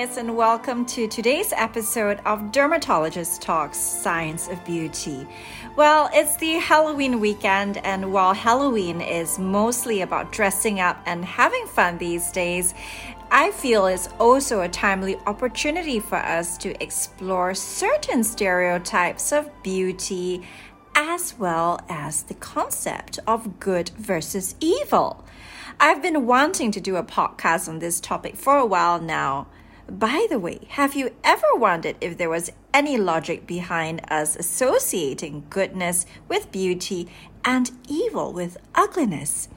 and welcome to today's episode of Dermatologist Talks Science of Beauty. Well, it's the Halloween weekend, and while Halloween is mostly about dressing up and having fun these days, I feel it's also a timely opportunity for us to explore certain stereotypes of beauty as well as the concept of good versus evil. I've been wanting to do a podcast on this topic for a while now. By the way, have you ever wondered if there was any logic behind us associating goodness with beauty and evil with ugliness?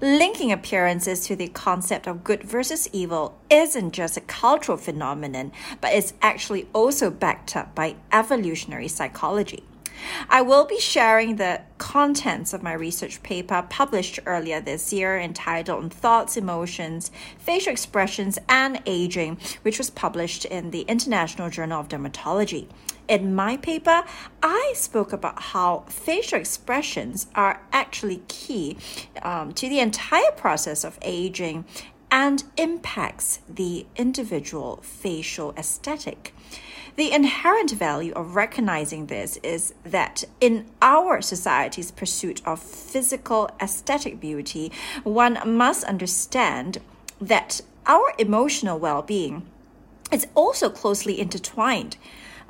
Linking appearances to the concept of good versus evil isn't just a cultural phenomenon, but it's actually also backed up by evolutionary psychology. I will be sharing the contents of my research paper published earlier this year entitled Thoughts, Emotions, Facial Expressions, and Aging, which was published in the International Journal of Dermatology. In my paper, I spoke about how facial expressions are actually key um, to the entire process of aging and impacts the individual facial aesthetic. The inherent value of recognizing this is that in our society's pursuit of physical aesthetic beauty, one must understand that our emotional well being is also closely intertwined.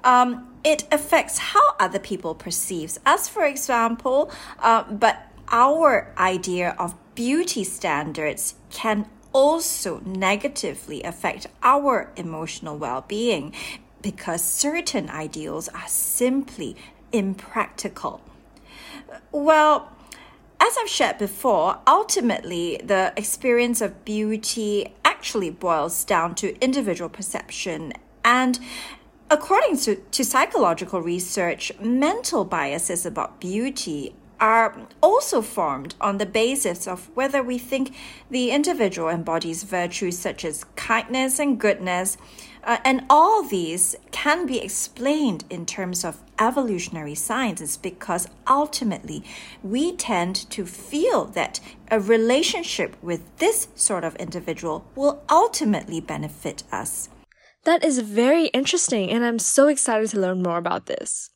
Um, it affects how other people perceive us, for example, uh, but our idea of beauty standards can also negatively affect our emotional well being because certain ideals are simply impractical. Well, as I've shared before, ultimately the experience of beauty actually boils down to individual perception and According to, to psychological research, mental biases about beauty are also formed on the basis of whether we think the individual embodies virtues such as kindness and goodness, uh, and all these can be explained in terms of evolutionary sciences because ultimately we tend to feel that a relationship with this sort of individual will ultimately benefit us. That is very interesting, and I'm so excited to learn more about this.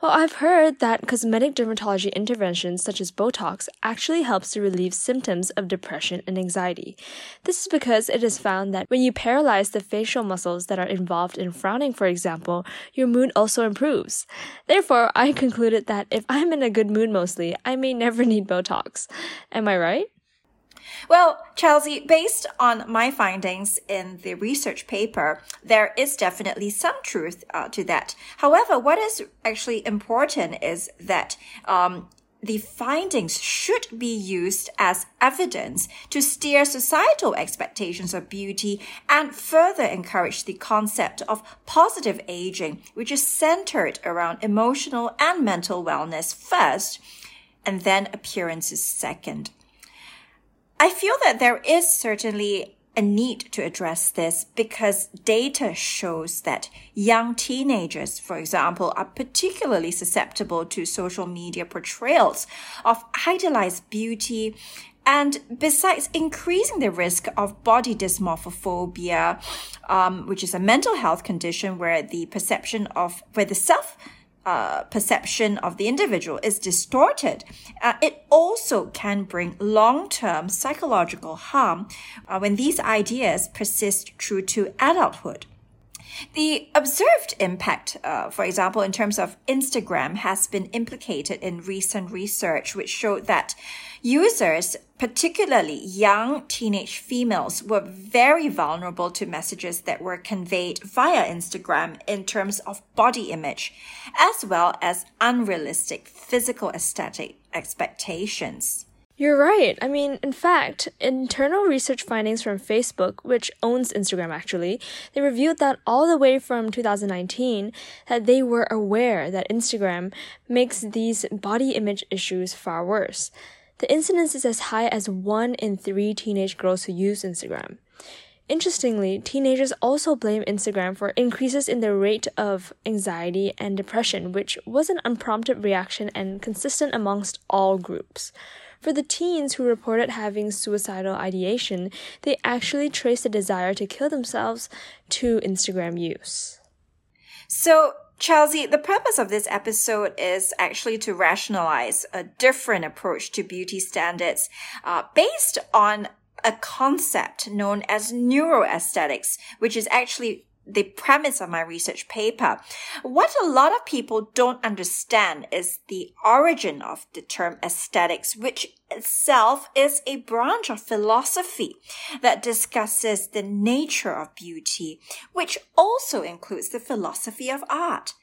Well, I've heard that cosmetic dermatology interventions such as Botox actually helps to relieve symptoms of depression and anxiety. This is because it is found that when you paralyze the facial muscles that are involved in frowning, for example, your mood also improves. Therefore, I concluded that if I'm in a good mood mostly, I may never need Botox. Am I right? Well, Chelsea, based on my findings in the research paper, there is definitely some truth uh, to that. However, what is actually important is that um, the findings should be used as evidence to steer societal expectations of beauty and further encourage the concept of positive aging, which is centered around emotional and mental wellness first, and then appearances second. I feel that there is certainly a need to address this because data shows that young teenagers, for example, are particularly susceptible to social media portrayals of idealized beauty. And besides increasing the risk of body dysmorphophobia, um, which is a mental health condition where the perception of, where the self uh, perception of the individual is distorted, uh, it also can bring long term psychological harm uh, when these ideas persist through to adulthood. The observed impact, uh, for example, in terms of Instagram, has been implicated in recent research, which showed that users, particularly young teenage females, were very vulnerable to messages that were conveyed via Instagram in terms of body image, as well as unrealistic physical aesthetic expectations. You're right. I mean, in fact, internal research findings from Facebook, which owns Instagram actually, they revealed that all the way from 2019 that they were aware that Instagram makes these body image issues far worse. The incidence is as high as 1 in 3 teenage girls who use Instagram. Interestingly, teenagers also blame Instagram for increases in the rate of anxiety and depression, which was an unprompted reaction and consistent amongst all groups. For the teens who reported having suicidal ideation, they actually traced the desire to kill themselves to Instagram use. So, Chelsea, the purpose of this episode is actually to rationalize a different approach to beauty standards uh, based on a concept known as neuroaesthetics, which is actually the premise of my research paper. What a lot of people don't understand is the origin of the term aesthetics, which itself is a branch of philosophy that discusses the nature of beauty, which also includes the philosophy of art.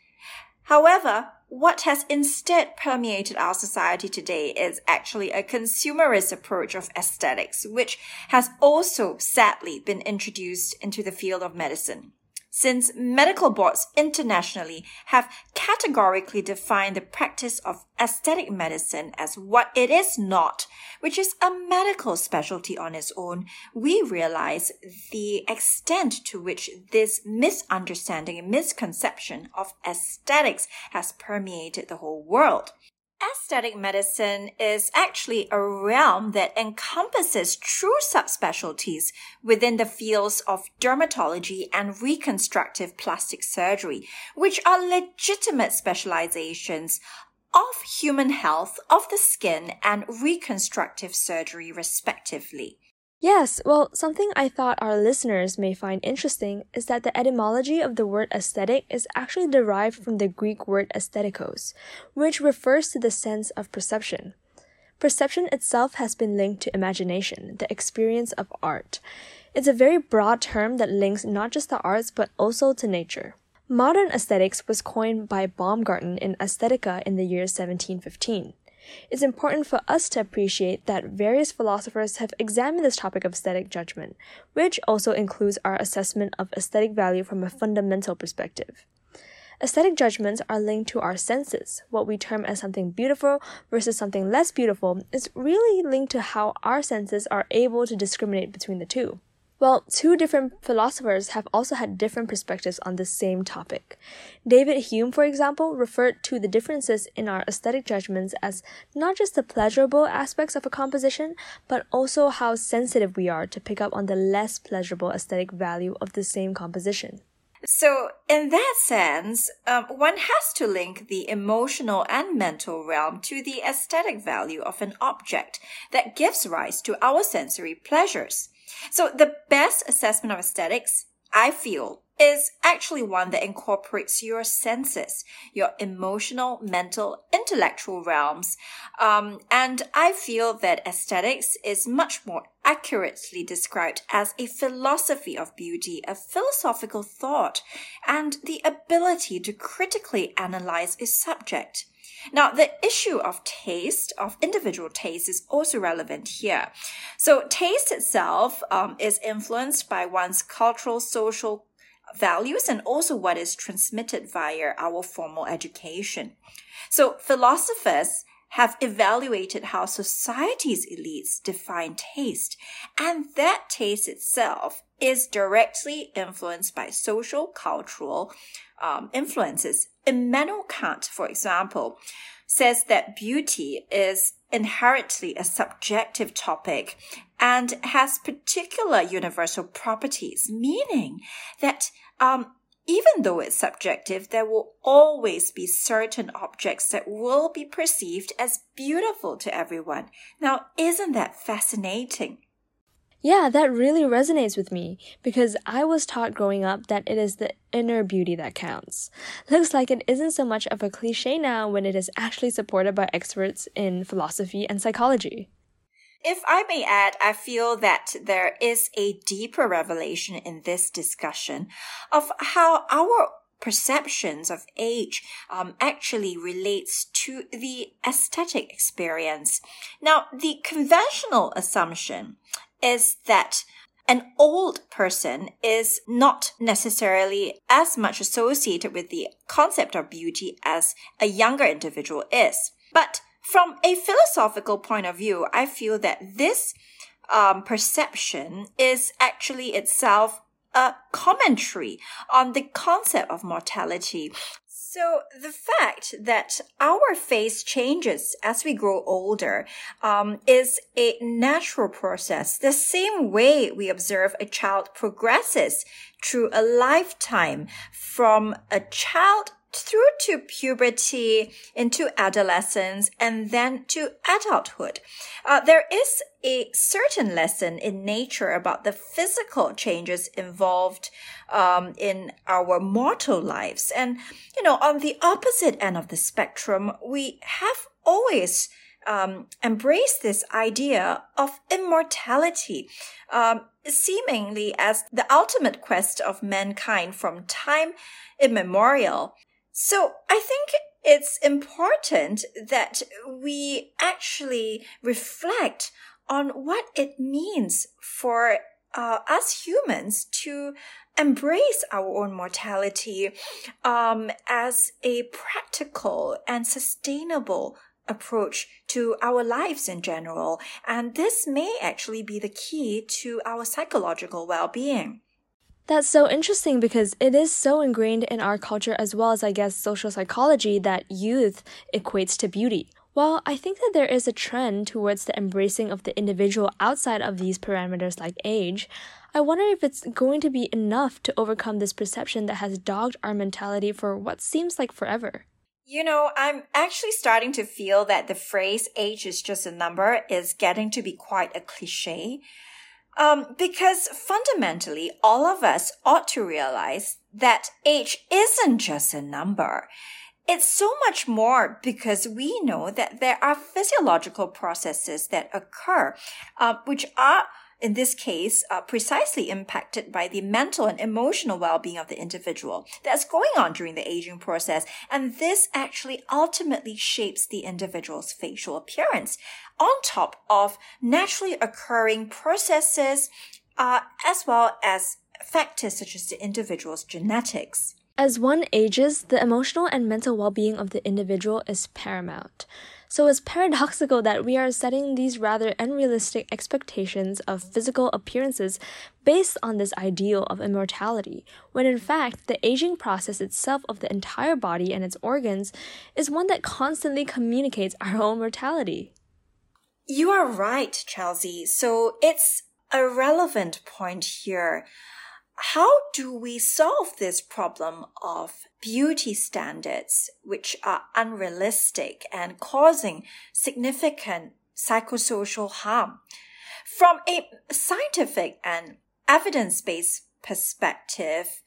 However, what has instead permeated our society today is actually a consumerist approach of aesthetics, which has also sadly been introduced into the field of medicine since medical boards internationally have categorically defined the practice of aesthetic medicine as what it is not, which is a medical specialty on its own, we realize the extent to which this misunderstanding and misconception of aesthetics has permeated the whole world. Aesthetic medicine is actually a realm that encompasses true subspecialties within the fields of dermatology and reconstructive plastic surgery, which are legitimate specializations of human health of the skin and reconstructive surgery respectively. Yes, well, something I thought our listeners may find interesting is that the etymology of the word aesthetic is actually derived from the Greek word aesthetikos, which refers to the sense of perception. Perception itself has been linked to imagination, the experience of art. It's a very broad term that links not just the arts but also to nature. Modern aesthetics was coined by Baumgarten in Aesthetica in the year 1715. It's important for us to appreciate that various philosophers have examined this topic of aesthetic judgment, which also includes our assessment of aesthetic value from a fundamental perspective. Aesthetic judgments are linked to our senses. What we term as something beautiful versus something less beautiful is really linked to how our senses are able to discriminate between the two. Well, two different philosophers have also had different perspectives on the same topic. David Hume, for example, referred to the differences in our aesthetic judgments as not just the pleasurable aspects of a composition, but also how sensitive we are to pick up on the less pleasurable aesthetic value of the same composition. So, in that sense, um, one has to link the emotional and mental realm to the aesthetic value of an object that gives rise to our sensory pleasures. So the best assessment of aesthetics, I feel, is actually one that incorporates your senses, your emotional, mental, intellectual realms. Um, and I feel that aesthetics is much more accurately described as a philosophy of beauty, a philosophical thought, and the ability to critically analyze a subject. Now, the issue of taste, of individual taste, is also relevant here. So, taste itself um, is influenced by one's cultural, social values and also what is transmitted via our formal education. So, philosophers have evaluated how society's elites define taste, and that taste itself is directly influenced by social, cultural um, influences. Immanuel Kant, for example, says that beauty is inherently a subjective topic and has particular universal properties, meaning that um, even though it's subjective, there will always be certain objects that will be perceived as beautiful to everyone. Now, isn't that fascinating? Yeah, that really resonates with me because I was taught growing up that it is the inner beauty that counts. Looks like it isn't so much of a cliche now when it is actually supported by experts in philosophy and psychology. If I may add, I feel that there is a deeper revelation in this discussion of how our perceptions of age um, actually relates to the aesthetic experience. Now, the conventional assumption is that an old person is not necessarily as much associated with the concept of beauty as a younger individual is. But from a philosophical point of view, I feel that this um, perception is actually itself a commentary on the concept of mortality. So the fact that our face changes as we grow older um, is a natural process. The same way we observe a child progresses through a lifetime from a child through to puberty, into adolescence, and then to adulthood. Uh, there is a certain lesson in nature about the physical changes involved um, in our mortal lives. And, you know, on the opposite end of the spectrum, we have always um, embraced this idea of immortality, um, seemingly as the ultimate quest of mankind from time immemorial. So I think it's important that we actually reflect on what it means for uh, us humans to embrace our own mortality um, as a practical and sustainable approach to our lives in general. And this may actually be the key to our psychological well-being. That's so interesting because it is so ingrained in our culture as well as, I guess, social psychology that youth equates to beauty. While I think that there is a trend towards the embracing of the individual outside of these parameters like age, I wonder if it's going to be enough to overcome this perception that has dogged our mentality for what seems like forever. You know, I'm actually starting to feel that the phrase age is just a number is getting to be quite a cliche. Um, because fundamentally, all of us ought to realize that age isn't just a number. It's so much more because we know that there are physiological processes that occur, uh, which are in this case, uh, precisely impacted by the mental and emotional well-being of the individual that's going on during the aging process. And this actually ultimately shapes the individual's facial appearance on top of naturally occurring processes, uh, as well as factors such as the individual's genetics. As one ages, the emotional and mental well being of the individual is paramount. So it's paradoxical that we are setting these rather unrealistic expectations of physical appearances based on this ideal of immortality, when in fact the aging process itself of the entire body and its organs is one that constantly communicates our own mortality. You are right, Chelsea. So it's a relevant point here how do we solve this problem of beauty standards, which are unrealistic and causing significant psychosocial harm? From a scientific and evidence-based perspective,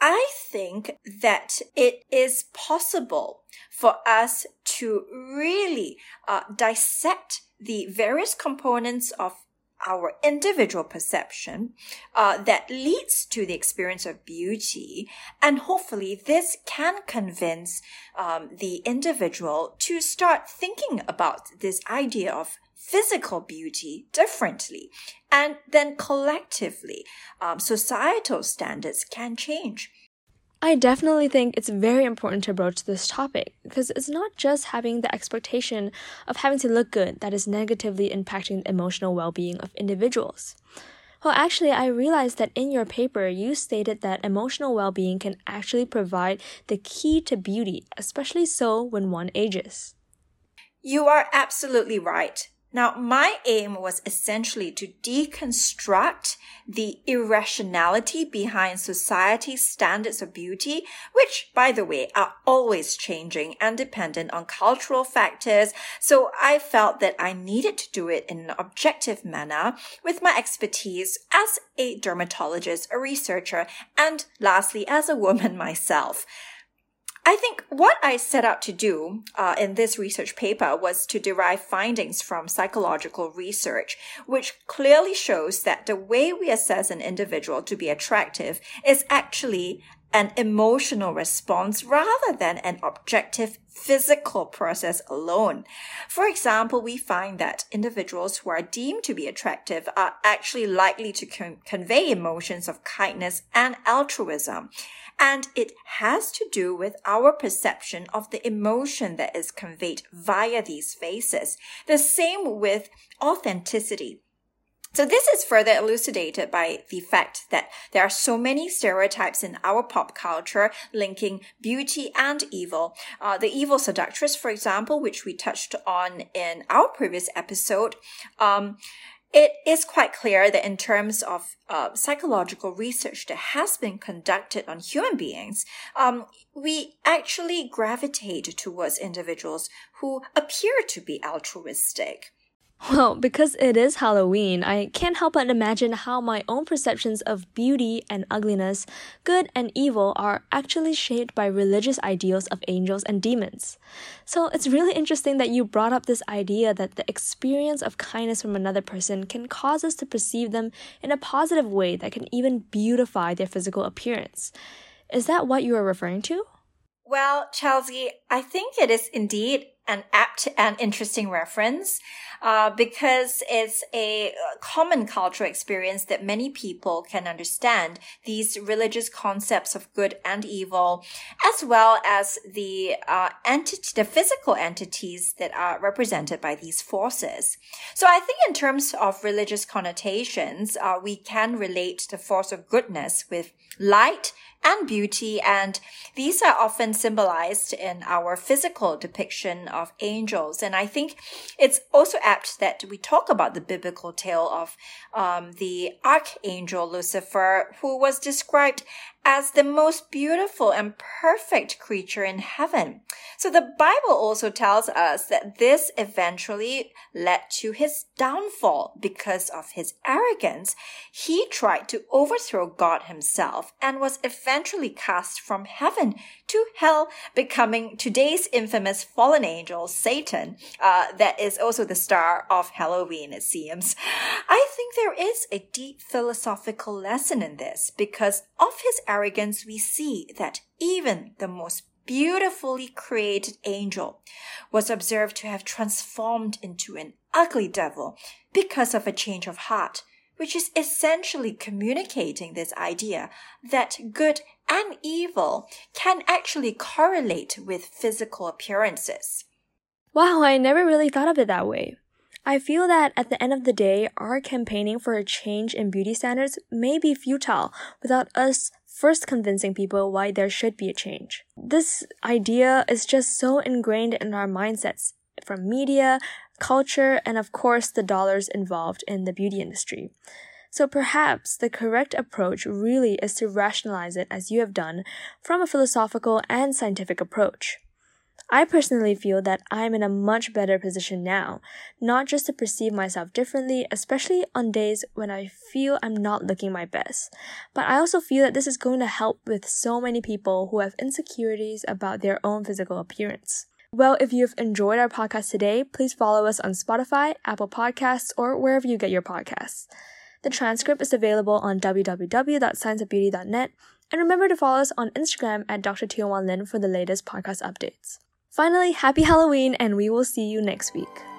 I think that it is possible for us to really uh, dissect the various components of our individual perception uh, that leads to the experience of beauty. And hopefully this can convince um, the individual to start thinking about this idea of physical beauty differently. And then collectively, um, societal standards can change. I definitely think it's very important to broach this topic because it's not just having the expectation of having to look good that is negatively impacting the emotional well being of individuals. Well, actually, I realized that in your paper, you stated that emotional well being can actually provide the key to beauty, especially so when one ages. You are absolutely right. Now, my aim was essentially to deconstruct the irrationality behind society's standards of beauty, which, by the way, are always changing and dependent on cultural factors. So I felt that I needed to do it in an objective manner with my expertise as a dermatologist, a researcher, and lastly, as a woman myself. I think what I set out to do uh, in this research paper was to derive findings from psychological research, which clearly shows that the way we assess an individual to be attractive is actually an emotional response rather than an objective physical process alone. For example, we find that individuals who are deemed to be attractive are actually likely to con- convey emotions of kindness and altruism. And it has to do with our perception of the emotion that is conveyed via these faces. The same with authenticity. So this is further elucidated by the fact that there are so many stereotypes in our pop culture linking beauty and evil. Uh, the evil seductress, for example, which we touched on in our previous episode, um, it is quite clear that in terms of uh, psychological research that has been conducted on human beings, um, we actually gravitate towards individuals who appear to be altruistic. Well, because it is Halloween, I can't help but imagine how my own perceptions of beauty and ugliness, good and evil, are actually shaped by religious ideals of angels and demons. So it's really interesting that you brought up this idea that the experience of kindness from another person can cause us to perceive them in a positive way that can even beautify their physical appearance. Is that what you are referring to? Well, Chelsea, I think it is indeed an apt and interesting reference uh, because it's a common cultural experience that many people can understand these religious concepts of good and evil, as well as the uh, entity, the physical entities that are represented by these forces. So I think in terms of religious connotations, uh, we can relate the force of goodness with light and beauty. And these are often symbolized in our physical depiction of angels. And I think it's also apt that we talk about the biblical tale of um, the archangel Lucifer, who was described as the most beautiful and perfect creature in heaven. So the Bible also tells us that this eventually led to his downfall because of his arrogance. He tried to overthrow God himself and was eventually cast from heaven to hell, becoming today's infamous fallen angel, Satan, uh, that is also the star of Halloween, it seems. I think there is a deep philosophical lesson in this because of his arrogance, we see that even the most beautifully created angel was observed to have transformed into an ugly devil because of a change of heart, which is essentially communicating this idea that good and evil can actually correlate with physical appearances. Wow, I never really thought of it that way. I feel that at the end of the day, our campaigning for a change in beauty standards may be futile without us first convincing people why there should be a change. This idea is just so ingrained in our mindsets from media, culture, and of course the dollars involved in the beauty industry. So perhaps the correct approach really is to rationalize it as you have done from a philosophical and scientific approach. I personally feel that I'm in a much better position now, not just to perceive myself differently, especially on days when I feel I'm not looking my best, but I also feel that this is going to help with so many people who have insecurities about their own physical appearance. Well, if you've enjoyed our podcast today, please follow us on Spotify, Apple Podcasts, or wherever you get your podcasts. The transcript is available on www.scienceofbeauty.net, and remember to follow us on Instagram at Dr. Lin for the latest podcast updates. Finally, happy Halloween, and we will see you next week.